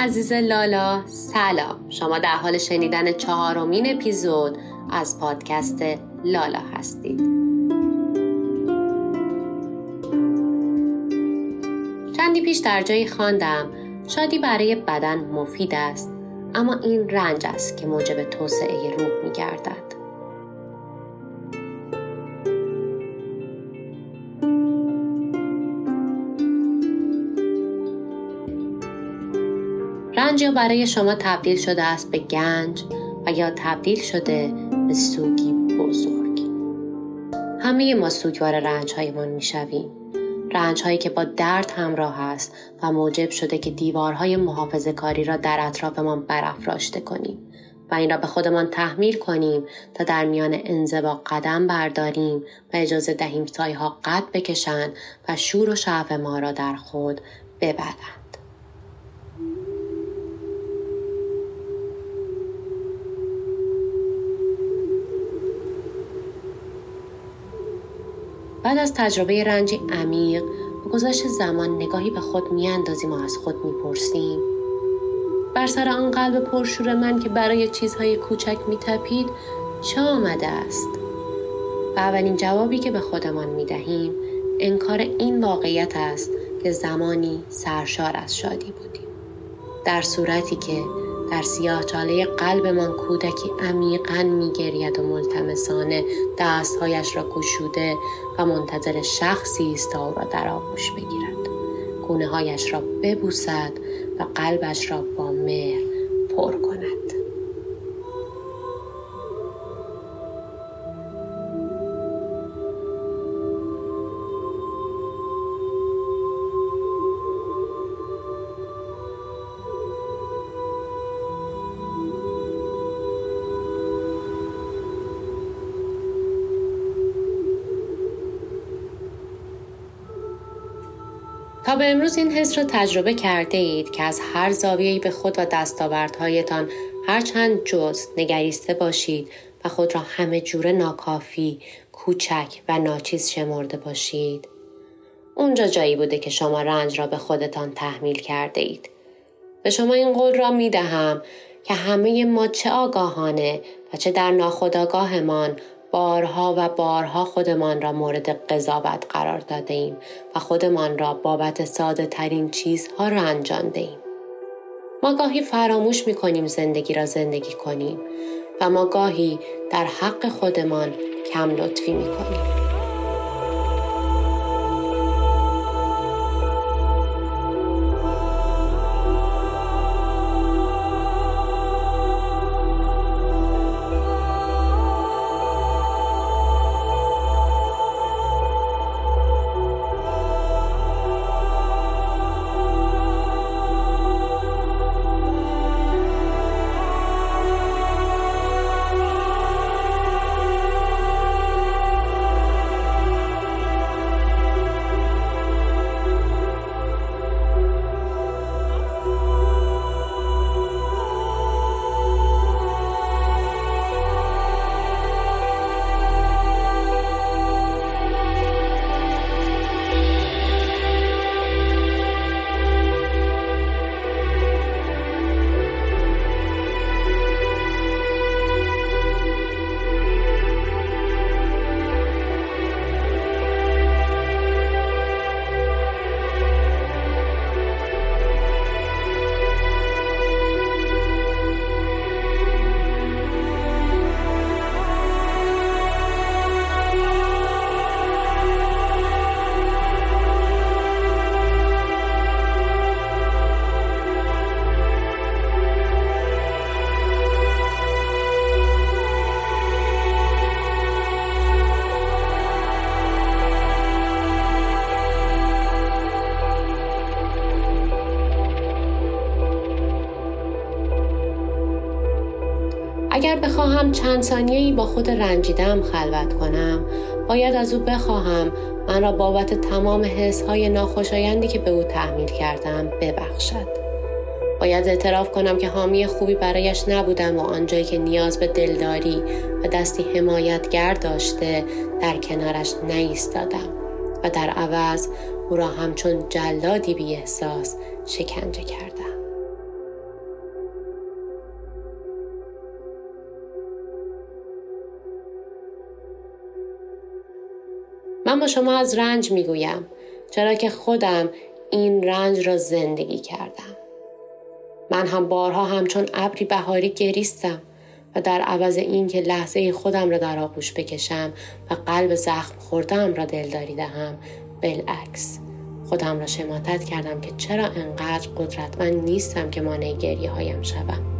عزیز لالا سلام. شما در حال شنیدن چهارمین اپیزود از پادکست لالا هستید. چندی پیش در جایی خواندم. شادی برای بدن مفید است اما این رنج است که موجب توسعه روح می گردد. رنج یا برای شما تبدیل شده است به گنج و یا تبدیل شده به سوگی بزرگ همه ما سوگوار رنج هایمان می شویم رنج هایی که با درد همراه است و موجب شده که دیوارهای محافظه کاری را در اطرافمان برافراشته کنیم و این را به خودمان تحمیل کنیم تا در میان انزوا قدم برداریم و اجازه دهیم سایها قد بکشند و شور و شعف ما را در خود ببرند. بعد از تجربه رنجی عمیق و گذشت زمان نگاهی به خود میاندازیم و از خود می‌پرسیم. بر سر آن قلب پرشور من که برای چیزهای کوچک میتپید چه آمده است؟ و اولین جوابی که به خودمان می‌دهیم انکار این واقعیت است که زمانی سرشار از شادی بودیم. در صورتی که در سیاه چاله قلبمان کودکی عمیقا میگرید و ملتمسانه دستهایش را گشوده و منتظر شخصی است تا او را در آغوش بگیرد. گونه هایش را ببوسد و قلبش را با مهر پر کند. به امروز این حس را تجربه کرده اید که از هر زاویه‌ای به خود و دستاوردهایتان هرچند جز نگریسته باشید و خود را همه جوره ناکافی، کوچک و ناچیز شمرده باشید. اونجا جایی بوده که شما رنج را به خودتان تحمیل کرده اید. به شما این قول را می دهم که همه ما چه آگاهانه و چه در ناخودآگاهمان بارها و بارها خودمان را مورد قضاوت قرار داده ایم و خودمان را بابت ساده ترین چیزها رنجانده ایم. ما گاهی فراموش می کنیم زندگی را زندگی کنیم و ما گاهی در حق خودمان کم لطفی می کنیم. بخواهم چند ثانیه با خود رنجیدم خلوت کنم. باید از او بخواهم. من را بابت تمام حس های ناخوشایندی که به او تحمیل کردم ببخشد. باید اعتراف کنم که حامی خوبی برایش نبودم و آنجایی که نیاز به دلداری و دستی حمایتگر داشته در کنارش نایستادم و در عوض او را همچون جلادی بی احساس شکنجه کردم. من با شما از رنج می‌گویم چرا که خودم این رنج را زندگی کردم. من هم بارها همچون ابری بهاری گریستم و در عوض این که لحظه خودم را در آغوش بکشم و قلب زخم خوردم را دلداری دهم بالعکس خودم را شماتت کردم که چرا انقدر قدرتمند نیستم که مانع گریه هایم شوم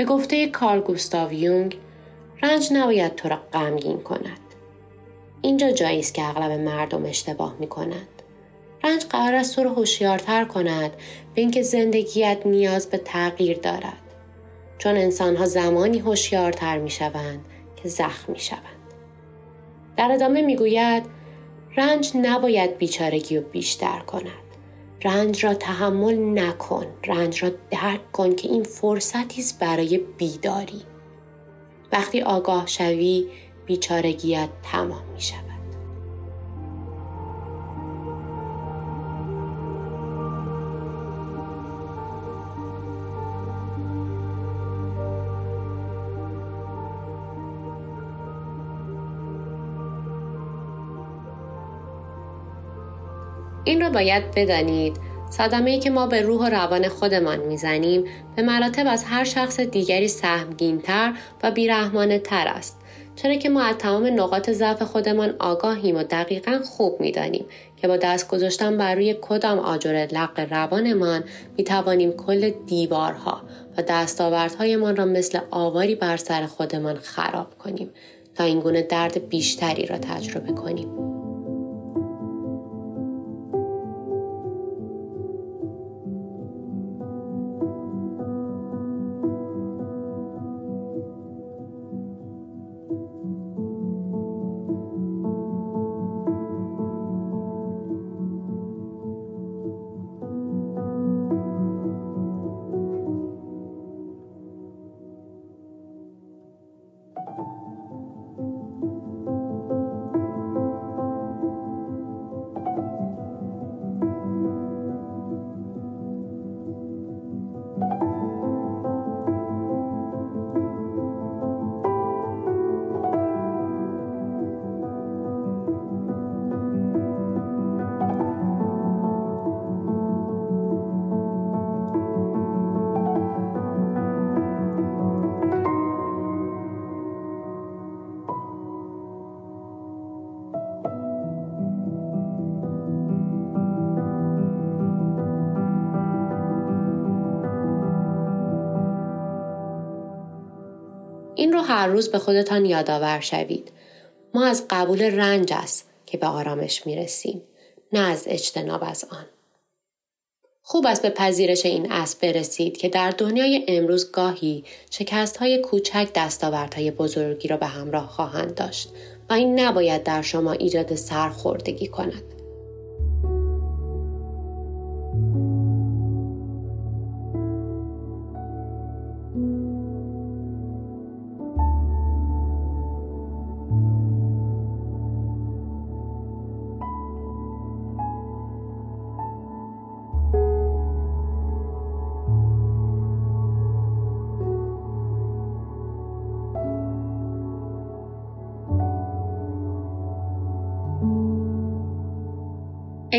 به گفته کارل گوستاو یونگ رنج نباید تو را غمگین کند اینجا جایی است که اغلب مردم اشتباه می کند. رنج قرار است تو را هوشیارتر کند به اینکه زندگیت نیاز به تغییر دارد چون انسانها زمانی هوشیارتر می شوند که زخم می شوند. در ادامه می گوید رنج نباید بیچارگی و بیشتر کند. رنج را تحمل نکن. رنج را درک کن که این فرصتی است برای بیداری. وقتی آگاه شوی بیچارگیت تمام می شود این را باید بدانید صدمه ای که ما به روح و روان خودمان می‌زنیم به مراتب از هر شخص دیگری سهمگینتر و بیرحمانه تر است چرا که ما از تمام نقاط ضعف خودمان آگاهیم و دقیقا خوب می‌دانیم که با دست گذاشتن بر روی کدام آجر لق روانمان می توانیم کل دیوارها و دستاوردهایمان را مثل آواری بر سر خودمان خراب کنیم تا این گونه درد بیشتری را تجربه کنیم. این رو هر روز به خودتان یادآور شوید. ما از قبول رنج است که به آرامش می رسیم. نه از اجتناب از آن. خوب است به پذیرش این اسب برسید که در دنیای امروز گاهی شکست های کوچک دستاوردهای بزرگی را به همراه خواهند داشت و این نباید در شما ایجاد سرخوردگی کند.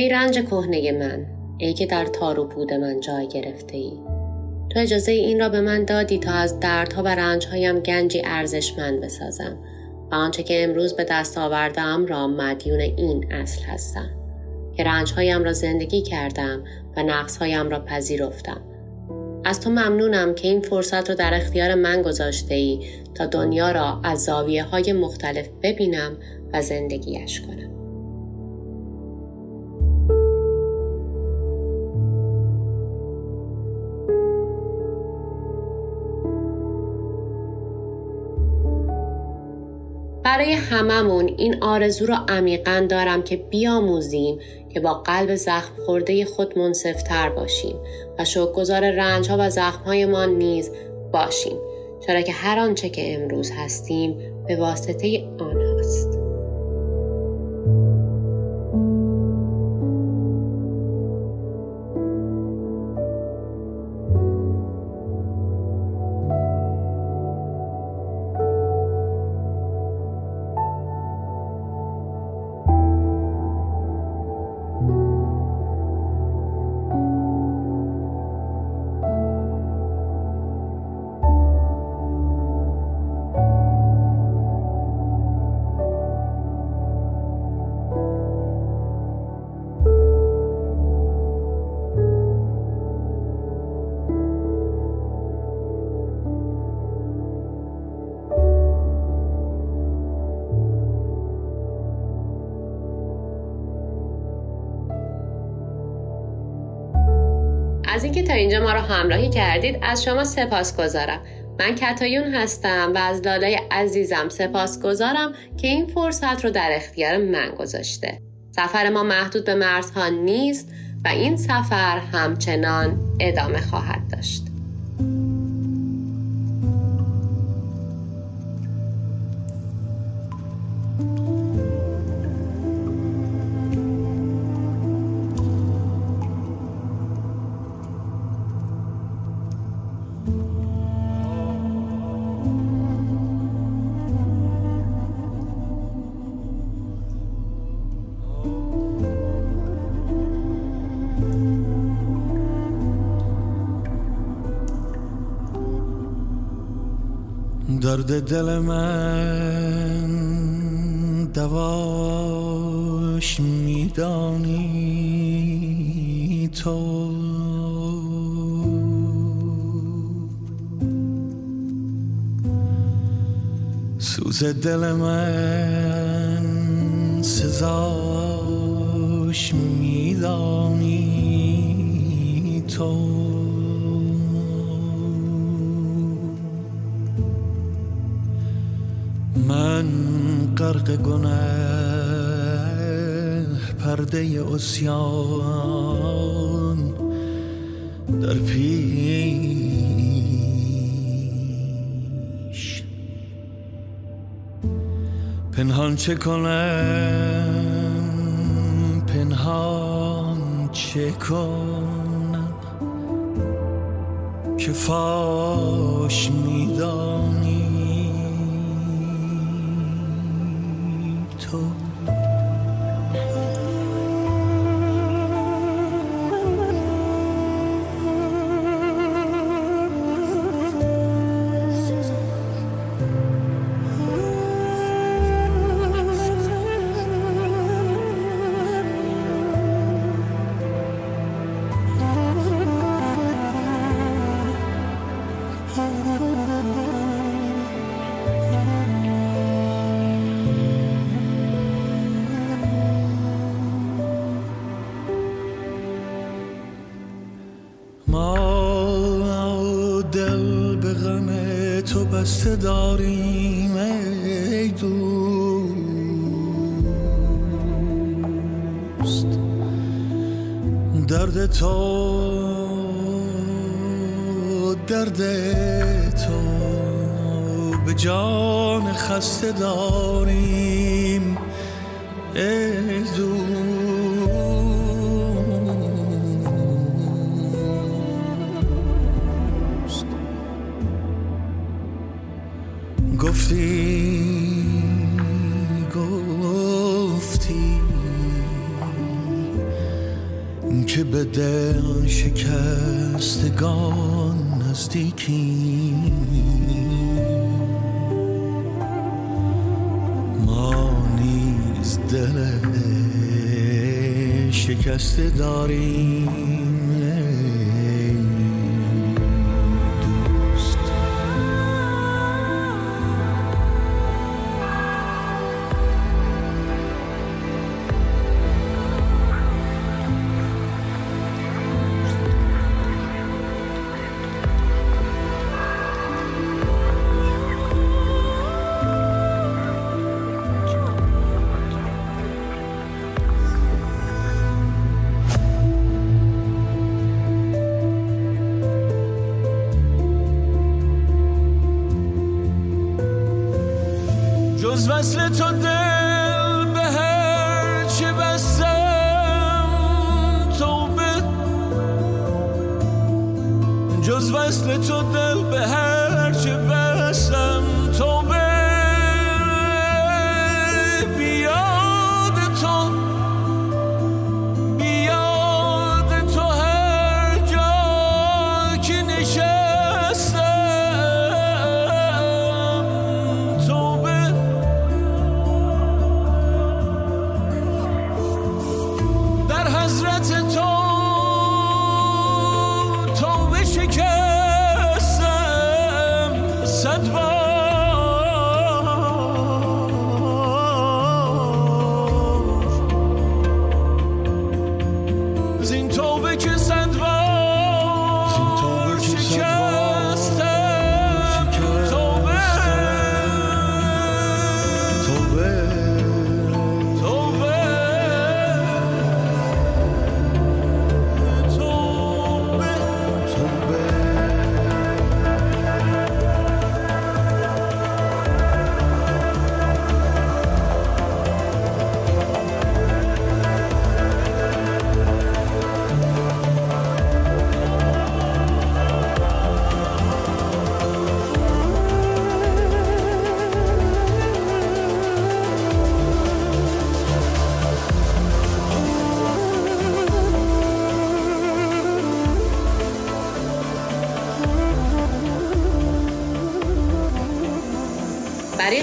ای رنج کهنه من ای که در تار و پود من جای گرفته ای. تو اجازه این را به من دادی تا از دردها و رنجهایم گنجی ارزشمند بسازم و آنچه که امروز به دست آوردم را مدیون این اصل هستم. که رنجهایم را زندگی کردم و نقصهایم را پذیرفتم. از تو ممنونم که این فرصت رو در اختیار من گذاشته ای تا دنیا را از زاویه های مختلف ببینم و زندگیش کنم. برای هممون این آرزو را عمیقا دارم که بیاموزیم که با قلب زخم خورده خود منصفتر باشیم و شکرگزار رنج ها و زخم های نیز باشیم چرا که هر آنچه که امروز هستیم به واسطه آنهاست. از اینکه تا اینجا ما رو همراهی کردید از شما سپاس گذارم. من کتایون هستم و از لالای عزیزم سپاس گذارم که این فرصت رو در اختیار من گذاشته. سفر ما محدود به مرزها نیست و این سفر همچنان ادامه خواهد داشت. درد دل من دواش میدانی تو؟ سوز دل من سزاش میدانی تو؟ من غرق گناه پرده اسیان در پیش. پنهان چه کنم؟ پنهان چه کنم؟ که فاش میدانی تو درد تو به جان خسته داریم. ای دوست. گفتی که به دل شکستگان نزدیکی. ما نیز دل شکسته داریم. وصل تو دل.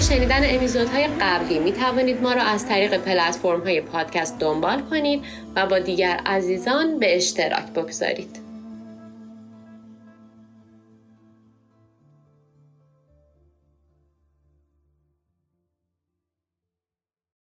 شنیدن اپیزودهای قبلی می توانید ما را از طریق پلتفرم های پادکست دنبال کنید و با دیگر عزیزان به اشتراک بگذارید.